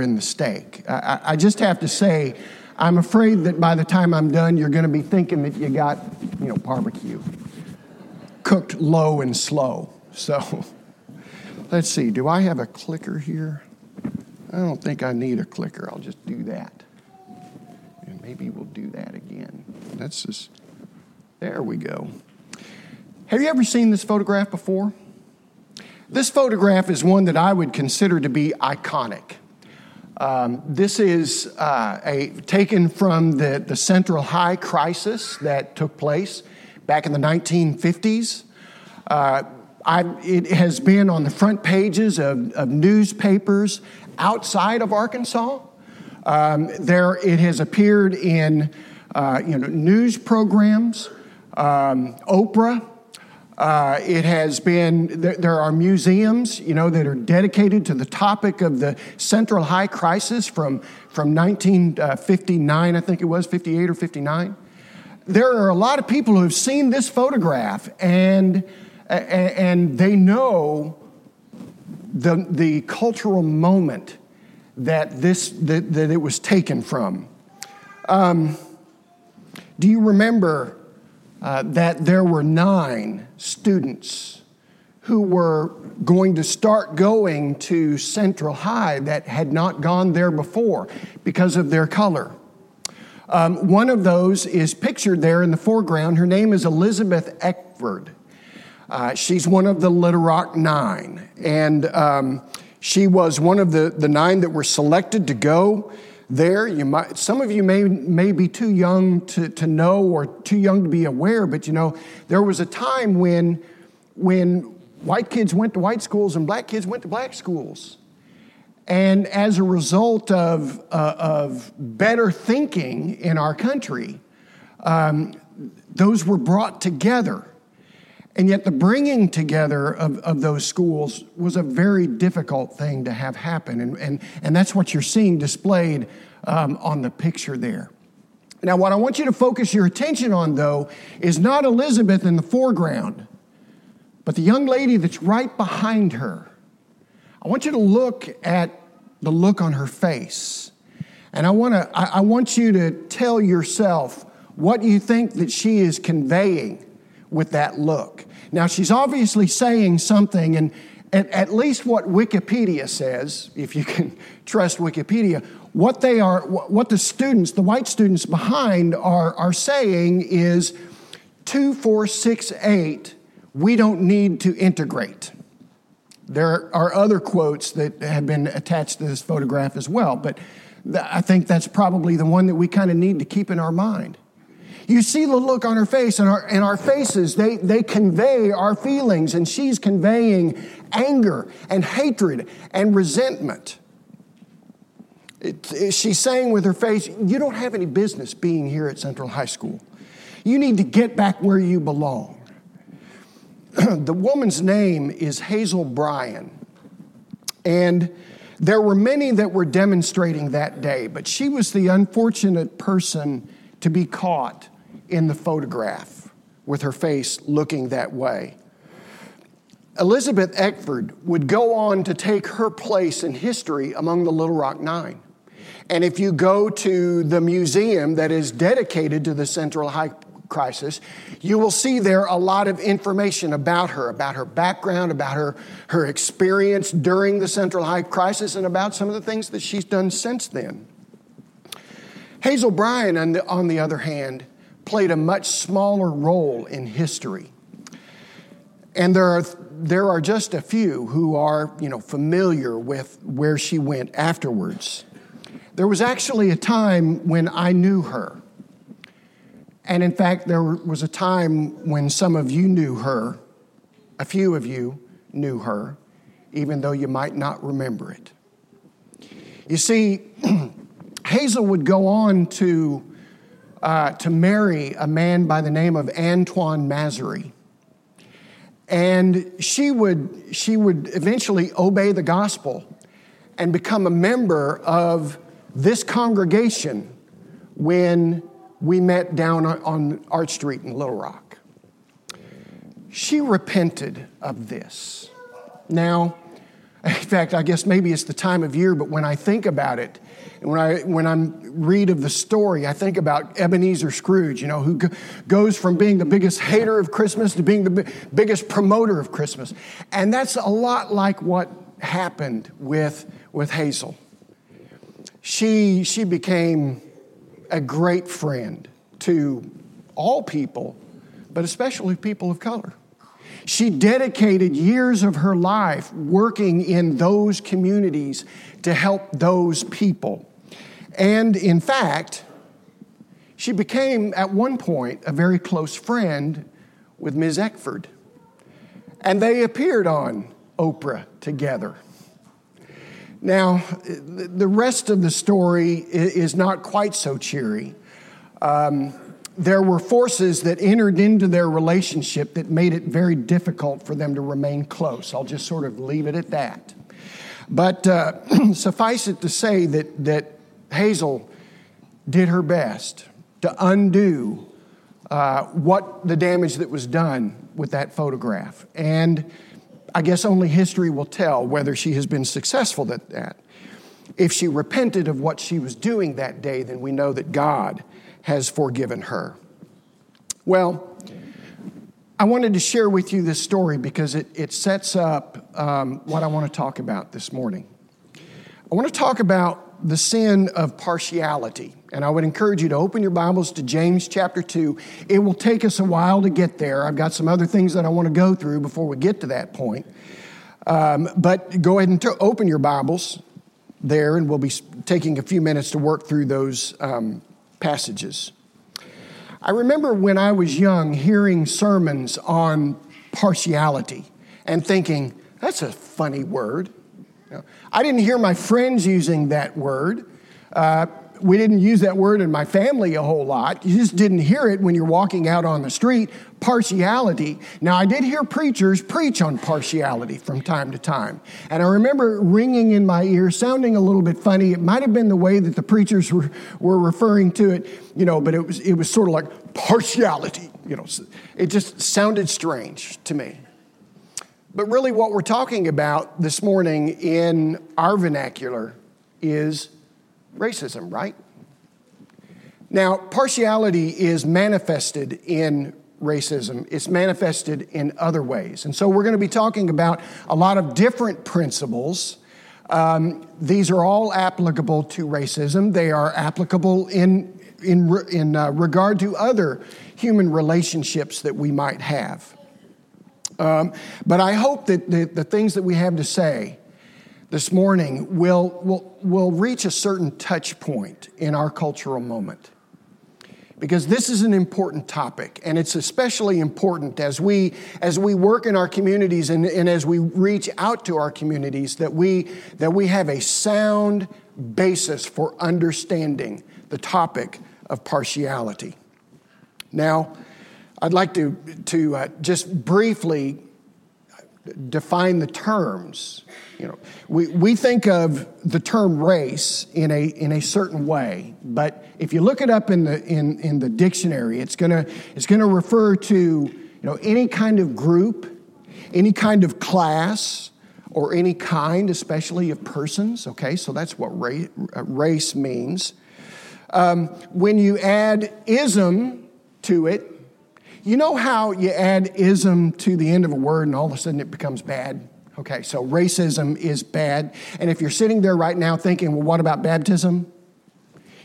in the steak. I, I just have to say, I'm afraid that by the time I'm done, you're going to be thinking that you got, you know, barbecue cooked low and slow. So let's see, do I have a clicker here? I don't think I need a clicker. I'll just do that. And maybe we'll do that again. That's just, there we go. Have you ever seen this photograph before? This photograph is one that I would consider to be iconic. Um, this is uh, a, taken from the, the Central High crisis that took place back in the 1950s. Uh, it has been on the front pages of, of newspapers outside of Arkansas. Um, there, it has appeared in uh, you know, news programs, um, Oprah. Uh, it has been, there, are museums, you know, that are dedicated to the topic of the Central High Crisis from, from 1959, I think it was, 58 or 59. There are a lot of people who have seen this photograph and, and they know the, the cultural moment that, this, that, that it was taken from. Um, do you remember uh, that there were nine students who were going to start going to Central High that had not gone there before because of their color. Um, one of those is pictured there in the foreground. Her name is Elizabeth Eckford. Uh, she's one of the Little Rock Nine, and um, she was one of the, the nine that were selected to go there. You might, some of you may, may be too young to, to know or too young to be aware, but you know, there was a time when, when white kids went to white schools and black kids went to black schools. And as a result of, uh, of better thinking in our country, um, those were brought together. And yet, the bringing together of, of those schools was a very difficult thing to have happen. And, and, and that's what you're seeing displayed um, on the picture there. Now, what I want you to focus your attention on, though, is not Elizabeth in the foreground, but the young lady that's right behind her. I want you to look at the look on her face. And I, wanna, I, I want you to tell yourself what you think that she is conveying with that look. Now, she's obviously saying something, and at, at least what Wikipedia says, if you can trust Wikipedia, what they are, what the students, the white students behind are, are saying is 2468, we don't need to integrate. There are other quotes that have been attached to this photograph as well, but I think that's probably the one that we kind of need to keep in our mind. You see the look on her face, and our, and our faces, they, they convey our feelings, and she's conveying anger and hatred and resentment. It, it, she's saying with her face, You don't have any business being here at Central High School. You need to get back where you belong. the woman's name is Hazel Bryan. And there were many that were demonstrating that day, but she was the unfortunate person to be caught in the photograph with her face looking that way. Elizabeth Eckford would go on to take her place in history among the Little Rock Nine. And if you go to the museum that is dedicated to the Central High Crisis, you will see there a lot of information about her, about her background, about her, her experience during the Central High Crisis, and about some of the things that she's done since then. Hazel Bryan, on the, on the other hand, played a much smaller role in history. And there are, there are just a few who are you know, familiar with where she went afterwards. There was actually a time when I knew her. And in fact, there was a time when some of you knew her, a few of you knew her, even though you might not remember it. You see, Hazel would go on to uh, to marry a man by the name of Antoine Massery. And she would, she would eventually obey the gospel and become a member of this congregation when we met down on Arch Street in Little Rock. She repented of this. Now, fact, I guess maybe it's the time of year, but when I think about it, when I when I read of the story, I think about Ebenezer Scrooge, you know, who goes from being the biggest hater of Christmas to being the biggest promoter of Christmas, and that's a lot like what happened with with Hazel. She she became a great friend to all people, but especially people of color. She dedicated years of her life working in those communities to help those people. And in fact, she became at one point a very close friend with Ms. Eckford. And they appeared on Oprah together. Now, the rest of the story is not quite so cheery. Um, there were forces that entered into their relationship that made it very difficult for them to remain close. I'll just sort of leave it at that. But uh, suffice it to say that, that Hazel did her best to undo uh, what the damage that was done with that photograph. And I guess only history will tell whether she has been successful at that. If she repented of what she was doing that day, then we know that God has forgiven her. Well, I wanted to share with you this story because it, it sets up um, what I want to talk about this morning. I want to talk about the sin of partiality. And I would encourage you to open your Bibles to James chapter 2. It will take us a while to get there. I've got some other things that I want to go through before we get to that point. Um, but go ahead and t- open your Bibles there, and we'll be taking a few minutes to work through those um, passages. I remember when I was young hearing sermons on partiality and thinking, that's a funny word. I didn't hear my friends using that word. Uh, we didn't use that word in my family a whole lot. You just didn't hear it when you're walking out on the street. Partiality. Now, I did hear preachers preach on partiality from time to time. And I remember ringing in my ear, sounding a little bit funny. It might have been the way that the preachers were, were referring to it, you know, but it was, it was sort of like partiality. You know, it just sounded strange to me. But really, what we're talking about this morning in our vernacular is racism, right? Now, partiality is manifested in racism, it's manifested in other ways. And so we're going to be talking about a lot of different principles. Um, these are all applicable to racism, they are applicable in, in, in uh, regard to other human relationships that we might have. Um, but I hope that the, the things that we have to say this morning will, will, will reach a certain touch point in our cultural moment. Because this is an important topic, and it's especially important as we, as we work in our communities and, and as we reach out to our communities that we, that we have a sound basis for understanding the topic of partiality. Now, I'd like to, to uh, just briefly define the terms you know, we, we think of the term race in a, in a certain way, but if you look it up in the, in, in the dictionary, it's gonna, it's gonna refer to you know, any kind of group, any kind of class, or any kind, especially of persons. Okay, so that's what race, uh, race means. Um, when you add ism to it, you know how you add ism to the end of a word and all of a sudden it becomes bad? Okay, so racism is bad. And if you're sitting there right now thinking, well, what about baptism?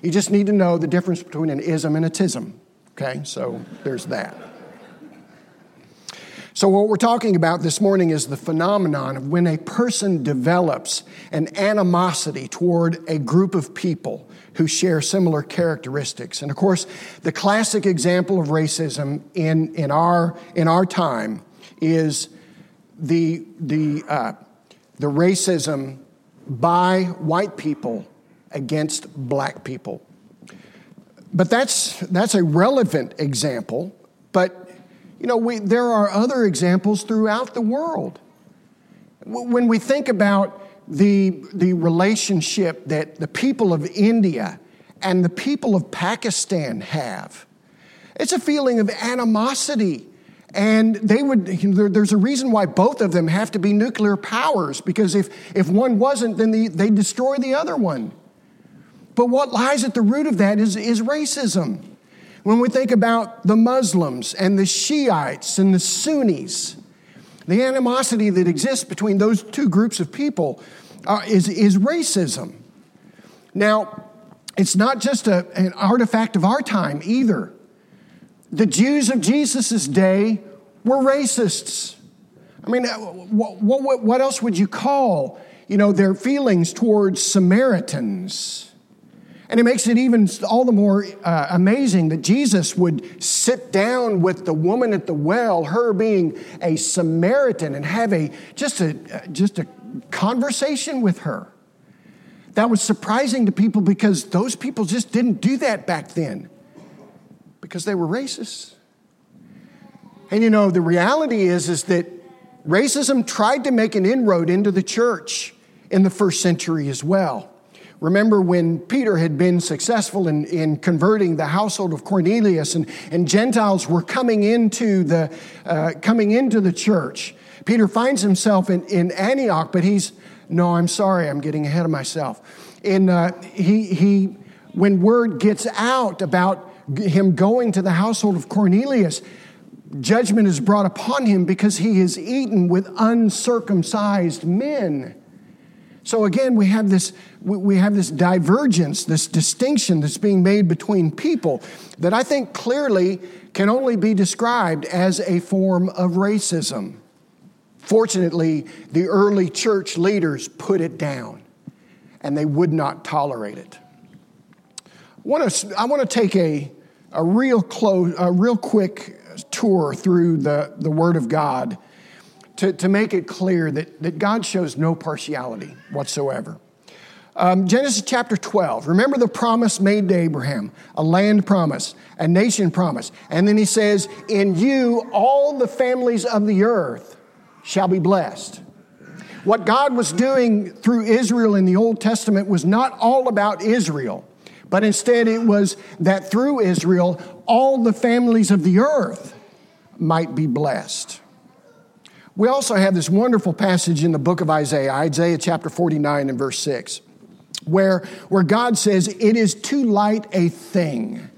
You just need to know the difference between an ism and a tism. Okay, so there's that. So, what we're talking about this morning is the phenomenon of when a person develops an animosity toward a group of people who share similar characteristics. And of course, the classic example of racism in, in, our, in our time is the, the, uh, the racism by white people against black people. But that's, that's a relevant example. But, you know, we, there are other examples throughout the world. When we think about the, the relationship that the people of India and the people of Pakistan have, it's a feeling of animosity And they would, there's a reason why both of them have to be nuclear powers, because if, if one wasn't, then the, they destroy the other one. But what lies at the root of that is, is racism. When we think about the Muslims and the Shiites and the Sunnis, the animosity that exists between those two groups of people uh, is, is racism. Now, it's not just a, an artifact of our time either. The Jews of Jesus' day were racists. I mean, what, what, what else would you call, you know, their feelings towards Samaritans? And it makes it even all the more uh, amazing that Jesus would sit down with the woman at the well, her being a Samaritan, and have a just a just a conversation with her. That was surprising to people because those people just didn't do that back then because they were racist. And you know, the reality is is that racism tried to make an inroad into the church in the first century as well. Remember when Peter had been successful in, in converting the household of Cornelius and, and Gentiles were coming into the, uh, coming into the church. Peter finds himself in, in Antioch, but he's, no, I'm sorry, I'm getting ahead of myself. And uh, he, he, when word gets out about him going to the household of Cornelius, judgment is brought upon him because he has eaten with uncircumcised men. So again, we have this we have this divergence, this distinction that's being made between people that I think clearly can only be described as a form of racism. Fortunately, the early church leaders put it down and they would not tolerate it. I want to, I want to take a, a, real close, a real quick tour through the, the Word of God to, to make it clear that, that God shows no partiality whatsoever. Um, Genesis chapter 12. Remember the promise made to Abraham a land promise, a nation promise. And then he says, In you, all the families of the earth shall be blessed. What God was doing through Israel in the Old Testament was not all about Israel, but instead it was that through Israel, all the families of the earth might be blessed. We also have this wonderful passage in the book of Isaiah, Isaiah chapter 49 and verse 6, where, where God says, It is too light a thing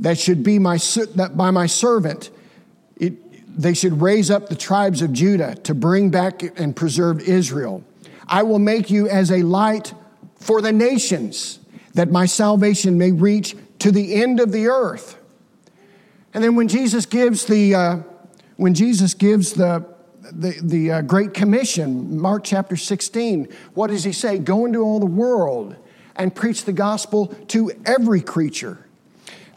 that should be my, that by my servant. It, they should raise up the tribes of Judah to bring back and preserve Israel. I will make you as a light for the nations, that my salvation may reach to the end of the earth. And then when Jesus gives the, uh, when Jesus gives the, the, the uh, Great Commission, Mark chapter 16, what does he say? Go into all the world and preach the gospel to every creature.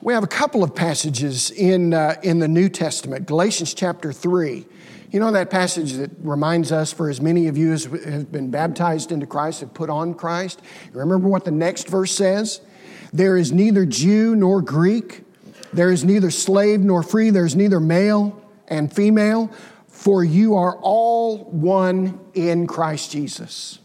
We have a couple of passages in, uh, in the New Testament, Galatians chapter 3. You know that passage that reminds us, for as many of you as have been baptized into Christ have put on Christ? Remember what the next verse says? There is neither Jew nor Greek, there is neither slave nor free, there is neither male and female, for you are all one in Christ Jesus.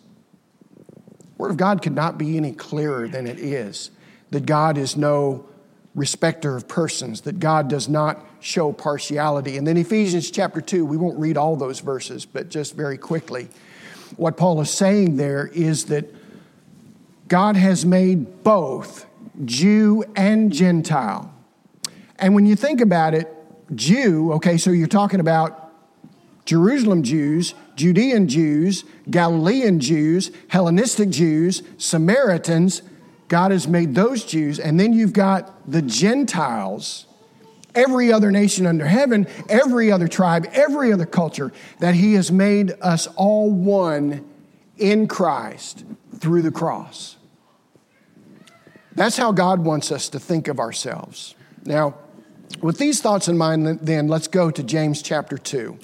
Word of God could not be any clearer than it is that God is no respecter of persons, that God does not show partiality. And then Ephesians chapter 2, we won't read all those verses, but just very quickly. What Paul is saying there is that God has made both Jew and Gentile. And when you think about it, Jew, okay, so you're talking about Jerusalem Jews, Judean Jews, Galilean Jews, Hellenistic Jews, Samaritans. God has made those Jews. And then you've got the Gentiles, every other nation under heaven, every other tribe, every other culture, that He has made us all one in Christ through the cross. That's how God wants us to think of ourselves. Now, with these thoughts in mind, then let's go to James chapter 2.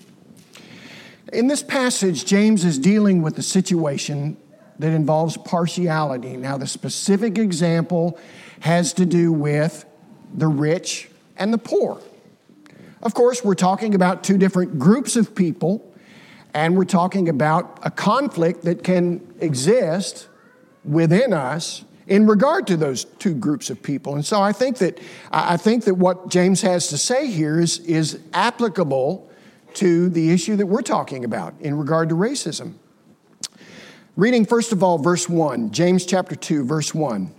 In this passage, James is dealing with a situation that involves partiality. Now, the specific example has to do with the rich and the poor. Of course, we're talking about two different groups of people, and we're talking about a conflict that can exist within us in regard to those two groups of people. And so I think that, I think that what James has to say here is, is applicable to the issue that we're talking about in regard to racism. Reading first of all, verse 1, James chapter 2, verse 1.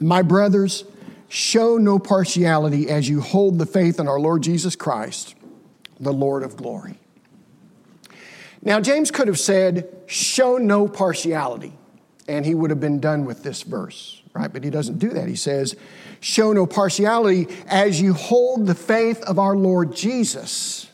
My brothers, show no partiality as you hold the faith in our Lord Jesus Christ, the Lord of glory. Now, James could have said, show no partiality and he would have been done with this verse, right? But he doesn't do that. He says, Show no partiality as you hold the faith of our Lord Jesus.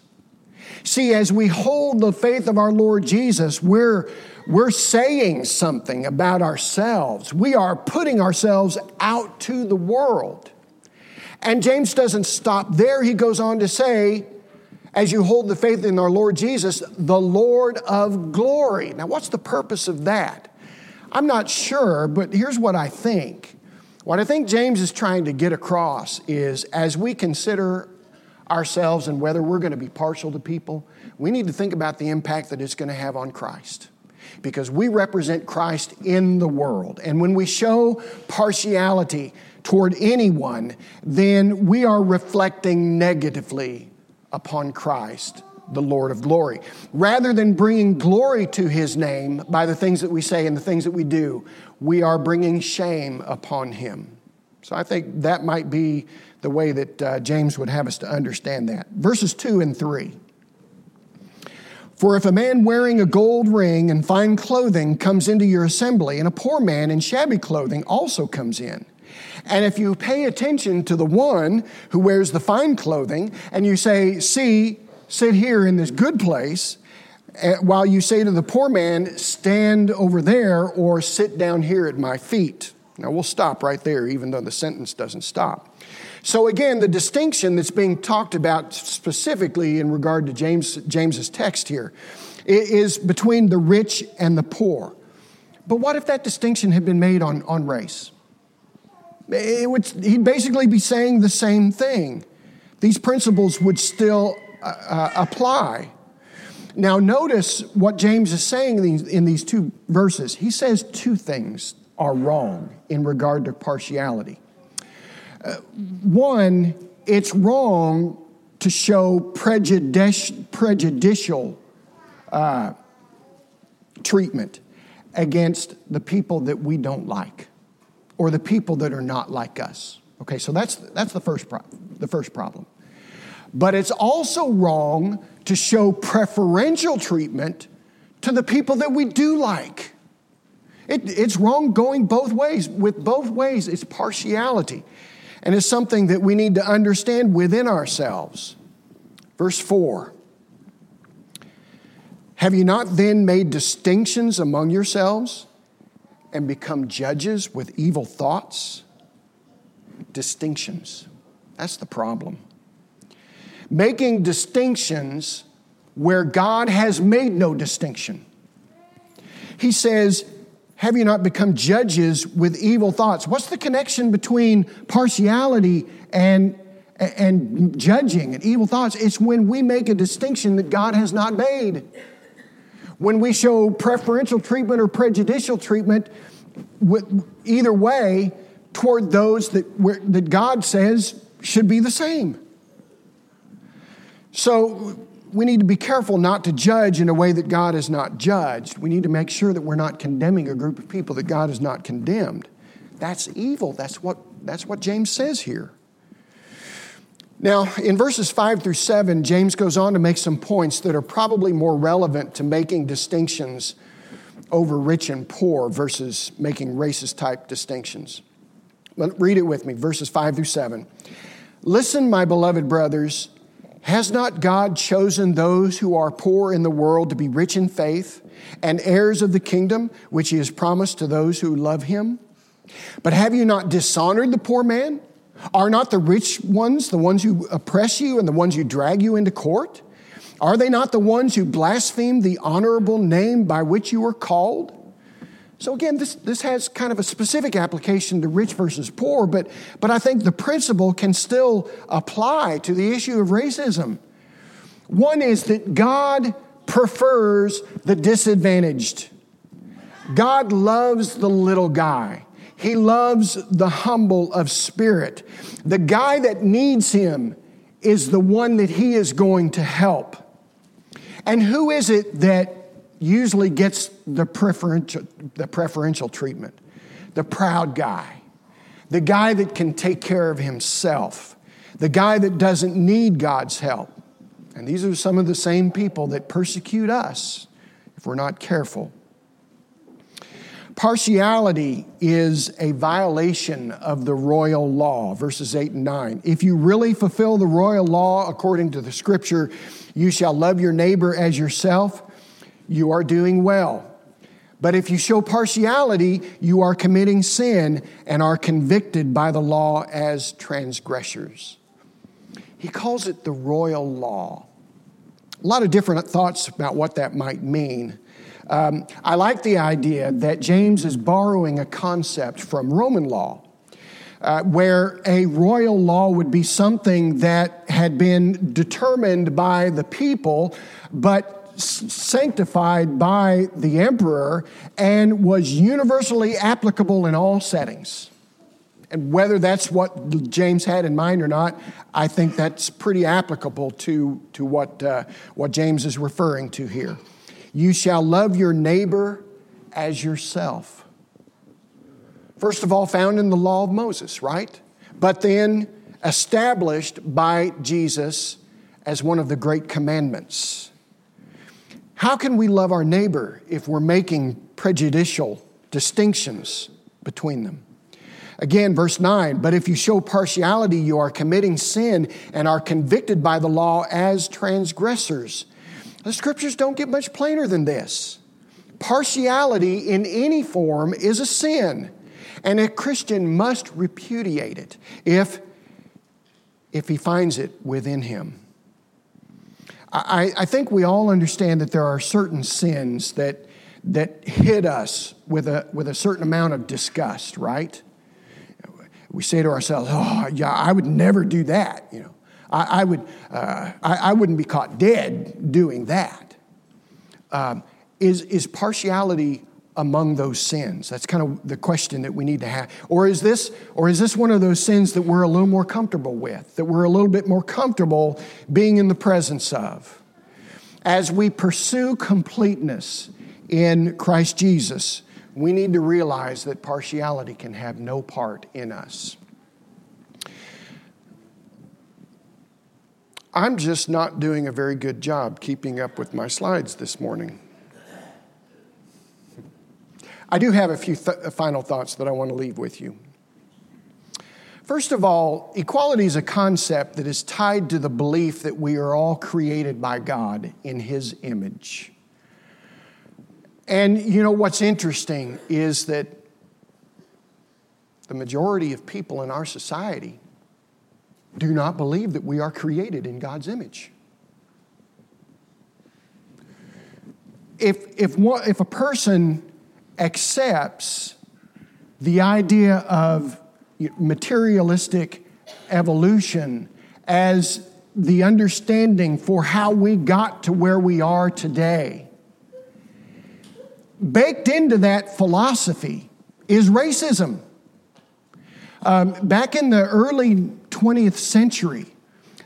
See, as we hold the faith of our Lord Jesus, we're, we're saying something about ourselves. We are putting ourselves out to the world. And James doesn't stop there. He goes on to say, as you hold the faith in our Lord Jesus, the Lord of glory. Now, what's the purpose of that? I'm not sure, but here's what I think. What I think James is trying to get across is as we consider ourselves and whether we're going to be partial to people, we need to think about the impact that it's going to have on Christ. Because we represent Christ in the world. And when we show partiality toward anyone, then we are reflecting negatively upon Christ the Lord of glory. Rather than bringing glory to his name by the things that we say and the things that we do, we are bringing shame upon him. So I think that might be the way that uh, James would have us to understand that. Verses 2 and 3. For if a man wearing a gold ring and fine clothing comes into your assembly, and a poor man in shabby clothing also comes in, and if you pay attention to the one who wears the fine clothing and you say, See, sit here in this good place eh, while you say to the poor man, stand over there or sit down here at my feet. Now we'll stop right there, even though the sentence doesn't stop. So again, the distinction that's being talked about specifically in regard to James, James's text here is between the rich and the poor. But what if that distinction had been made on, on race? It would, he'd basically be saying the same thing. These principles would still uh, uh, apply. Now, notice what James is saying in these, in these two verses. He says two things are wrong in regard to partiality. Uh, one, it's wrong to show prejudici- prejudicial uh, treatment against the people that we don't like or the people that are not like us. Okay, so that's, that's the, first pro- the first problem. But it's also wrong to show preferential treatment to the people that we do like. It, it's wrong going both ways. With both ways, it's partiality. And it's something that we need to understand within ourselves. Verse 4 Have you not then made distinctions among yourselves and become judges with evil thoughts? Distinctions. That's the problem making distinctions where God has made no distinction. He says, Have you not become judges with evil thoughts? What's the connection between partiality and, and judging and evil thoughts? It's when we make a distinction that God has not made. When we show preferential treatment or prejudicial treatment, with, either way, toward those that, that God says should be the same. So we need to be careful not to judge in a way that God is not judged. We need to make sure that we're not condemning a group of people that God has not condemned. That's evil. That's what, that's what James says here. Now, in verses 5 through 7, James goes on to make some points that are probably more relevant to making distinctions over rich and poor versus making racist type distinctions. But read it with me, verses 5 through 7. Listen, my beloved brothers has not God chosen those who are poor in the world to be rich in faith and heirs of the kingdom which he has promised to those who love him? But have you not dishonored the poor man? Are not the rich ones the ones who oppress you and the ones who drag you into court? Are they not the ones who blaspheme the honorable name by which you are called? So again, this, this has kind of a specific application to rich versus poor, but, but I think the principle can still apply to the issue of racism. One is that God prefers the disadvantaged. God loves the little guy. He loves the humble of spirit. The guy that needs him is the one that he is going to help. And who is it that usually gets the preferential, the preferential treatment? The proud guy, the guy that can take care of himself, the guy that doesn't need God's help. And these are some of the same people that persecute us if we're not careful. Partiality is a violation of the royal law, verses 8 and 9. If you really fulfill the royal law according to the scripture, you shall love your neighbor as yourself, you are doing well. But if you show partiality, you are committing sin and are convicted by the law as transgressors. He calls it the royal law. A lot of different thoughts about what that might mean. Um, I like the idea that James is borrowing a concept from Roman law. Uh, where a royal law would be something that had been determined by the people, but sanctified by the emperor and was universally applicable in all settings. And whether that's what James had in mind or not, I think that's pretty applicable to, to what, uh, what James is referring to here. You shall love your neighbor as yourself. First of all, found in the law of Moses, right? But then established by Jesus as one of the great commandments. How can we love our neighbor if we're making prejudicial distinctions between them? Again, verse 9, but if you show partiality, you are committing sin and are convicted by the law as transgressors. The scriptures don't get much plainer than this. Partiality in any form is a sin, and a Christian must repudiate it if, if he finds it within him. I, I think we all understand that there are certain sins that, that hit us with a, with a certain amount of disgust, right? We say to ourselves, oh, yeah, I would never do that, you know. I, I would, uh, I, I, wouldn't be caught dead doing that. Um, is is partiality among those sins? That's kind of the question that we need to have. Or is this, or is this one of those sins that we're a little more comfortable with, that we're a little bit more comfortable being in the presence of? As we pursue completeness in Christ Jesus, we need to realize that partiality can have no part in us. I'm just not doing a very good job keeping up with my slides this morning. I do have a few th- uh, final thoughts that I want to leave with you. First of all, equality is a concept that is tied to the belief that we are all created by God in His image. And you know what's interesting is that the majority of people in our society do not believe that we are created in God's image. If, if, one, if a person accepts the idea of materialistic evolution as the understanding for how we got to where we are today, baked into that philosophy is racism. Um, back in the early 20th century,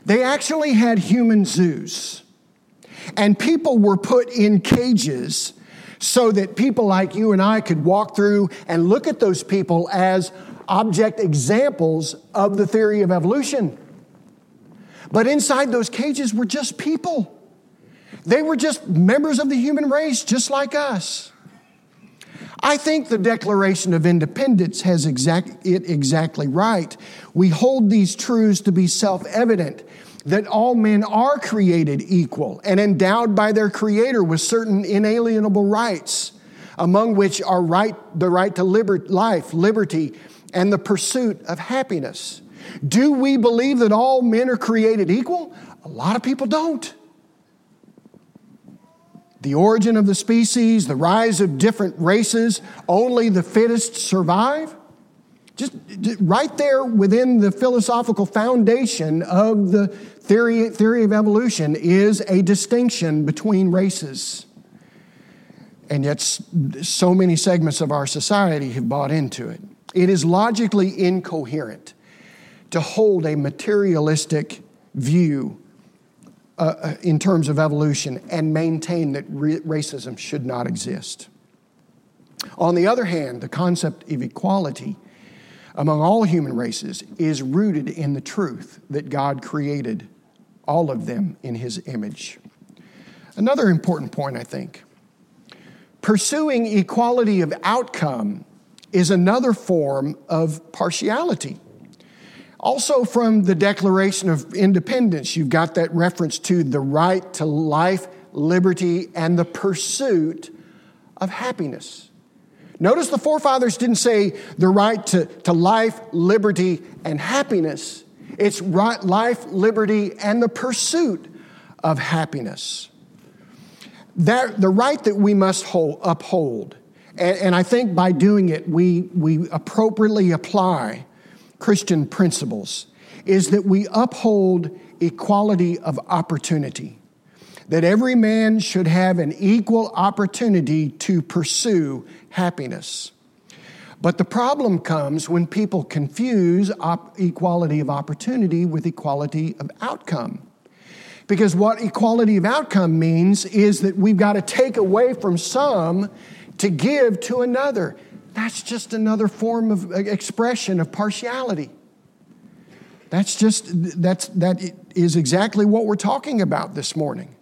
they actually had human zoos. And people were put in cages so that people like you and I could walk through and look at those people as object examples of the theory of evolution. But inside those cages were just people. They were just members of the human race, just like us. I think the Declaration of Independence has exact, it exactly right. We hold these truths to be self evident that all men are created equal and endowed by their Creator with certain inalienable rights, among which are right, the right to liber- life, liberty, and the pursuit of happiness. Do we believe that all men are created equal? A lot of people don't the origin of the species, the rise of different races, only the fittest survive. Just right there within the philosophical foundation of the theory, theory of evolution is a distinction between races. And yet, so many segments of our society have bought into it. It is logically incoherent to hold a materialistic view uh, uh in terms of evolution and maintain that re- racism should not exist. On the other hand, the concept of equality among all human races is rooted in the truth that God created all of them in His image. Another important point, I think pursuing equality of outcome is another form of partiality. Also, from the Declaration of Independence, you've got that reference to the right to life, liberty, and the pursuit of happiness. Notice the forefathers didn't say the right to, to life, liberty, and happiness. It's right, life, liberty, and the pursuit of happiness. That, the right that we must hold, uphold. And, and I think by doing it, we, we appropriately apply Christian principles, is that we uphold equality of opportunity. That every man should have an equal opportunity to pursue happiness. But the problem comes when people confuse op- equality of opportunity with equality of outcome. Because what equality of outcome means is that we've got to take away from some to give to another. That's just another form of uh, expression of partiality. That's just, that's, that is exactly what we're talking about this morning.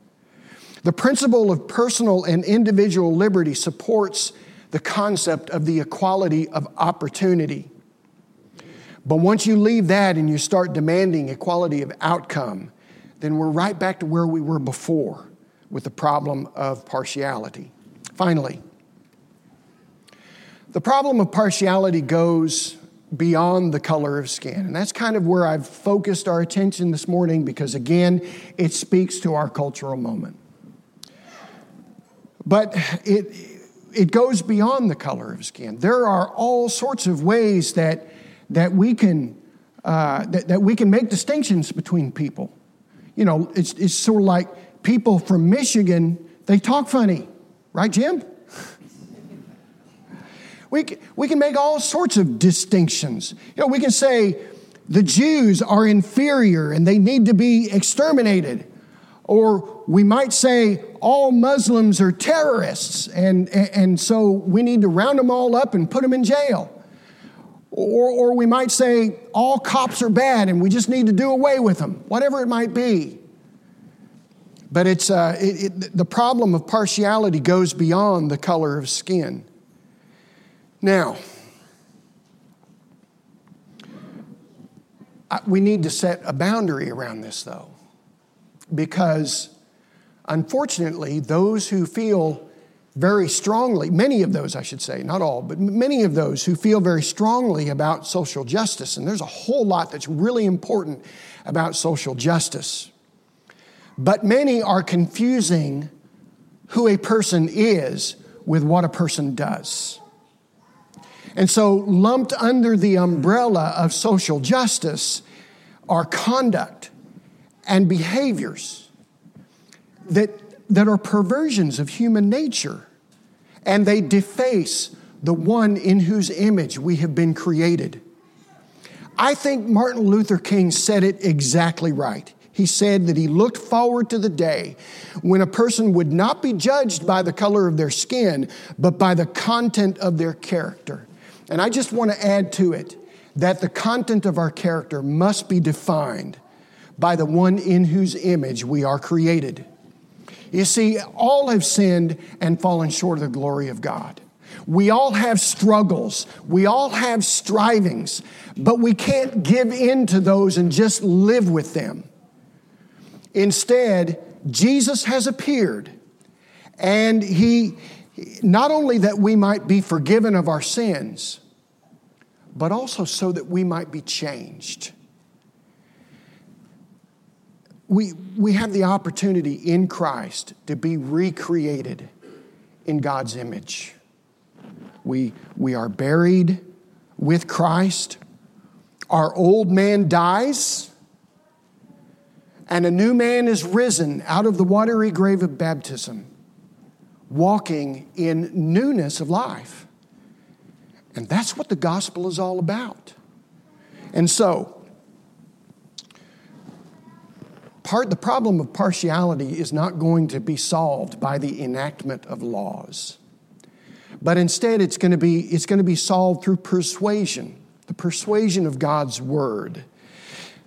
The principle of personal and individual liberty supports the concept of the equality of opportunity. But once you leave that and you start demanding equality of outcome, then we're right back to where we were before with the problem of partiality. Finally, the problem of partiality goes beyond the color of skin. And that's kind of where I've focused our attention this morning because, again, it speaks to our cultural moment. But it, it goes beyond the color of skin. There are all sorts of ways that, that, we, can, uh, that, that we can make distinctions between people. You know, it's, it's sort of like people from Michigan, they talk funny, right, Jim? we, we can make all sorts of distinctions. You know, we can say the Jews are inferior and they need to be exterminated. Or we might say all Muslims are terrorists, and, and so we need to round them all up and put them in jail. Or, or we might say all cops are bad and we just need to do away with them, whatever it might be. But it's, uh, it, it, the problem of partiality goes beyond the color of skin. Now, we need to set a boundary around this, though because unfortunately, those who feel very strongly, many of those, I should say, not all, but many of those who feel very strongly about social justice, and there's a whole lot that's really important about social justice. But many are confusing who a person is with what a person does. And so, lumped under the umbrella of social justice are conduct and behaviors that, that are perversions of human nature, and they deface the one in whose image we have been created. I think Martin Luther King said it exactly right. He said that he looked forward to the day when a person would not be judged by the color of their skin, but by the content of their character. And I just want to add to it that the content of our character must be defined by the one in whose image we are created. You see, all have sinned and fallen short of the glory of God. We all have struggles. We all have strivings, but we can't give in to those and just live with them. Instead, Jesus has appeared, and He, not only that we might be forgiven of our sins, but also so that we might be changed we, we have the opportunity in Christ to be recreated in God's image. We, we are buried with Christ. Our old man dies, and a new man is risen out of the watery grave of baptism, walking in newness of life. And that's what the gospel is all about. And so, part the problem of partiality is not going to be solved by the enactment of laws. But instead it's going to be it's going to be solved through persuasion, the persuasion of God's word.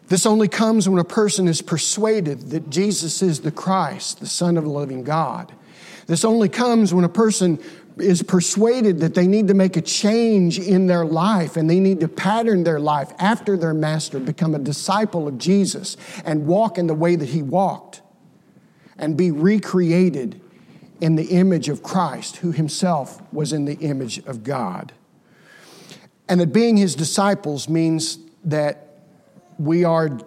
This only comes when a person is persuaded that Jesus is the Christ, the Son of the living God. This only comes when a person is persuaded that they need to make a change in their life and they need to pattern their life after their master, become a disciple of Jesus and walk in the way that he walked and be recreated in the image of Christ, who himself was in the image of God. And that being his disciples means that we are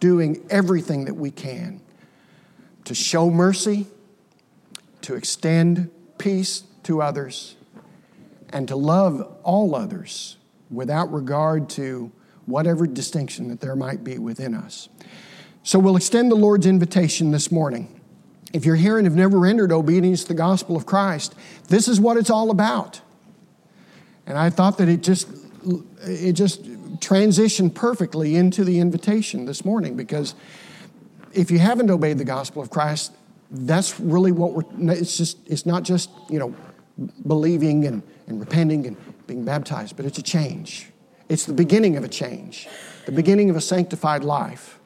doing everything that we can to show mercy, to extend peace to others, and to love all others without regard to whatever distinction that there might be within us. So we'll extend the Lord's invitation this morning. If you're here and have never rendered obedience to the gospel of Christ, this is what it's all about. And I thought that it just it just transitioned perfectly into the invitation this morning because if you haven't obeyed the gospel of Christ, that's really what we're it's just it's not just, you know, believing and, and repenting and being baptized, but it's a change. It's the beginning of a change, the beginning of a sanctified life.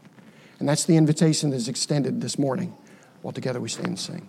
And that's the invitation that is extended this morning while together we stand and sing.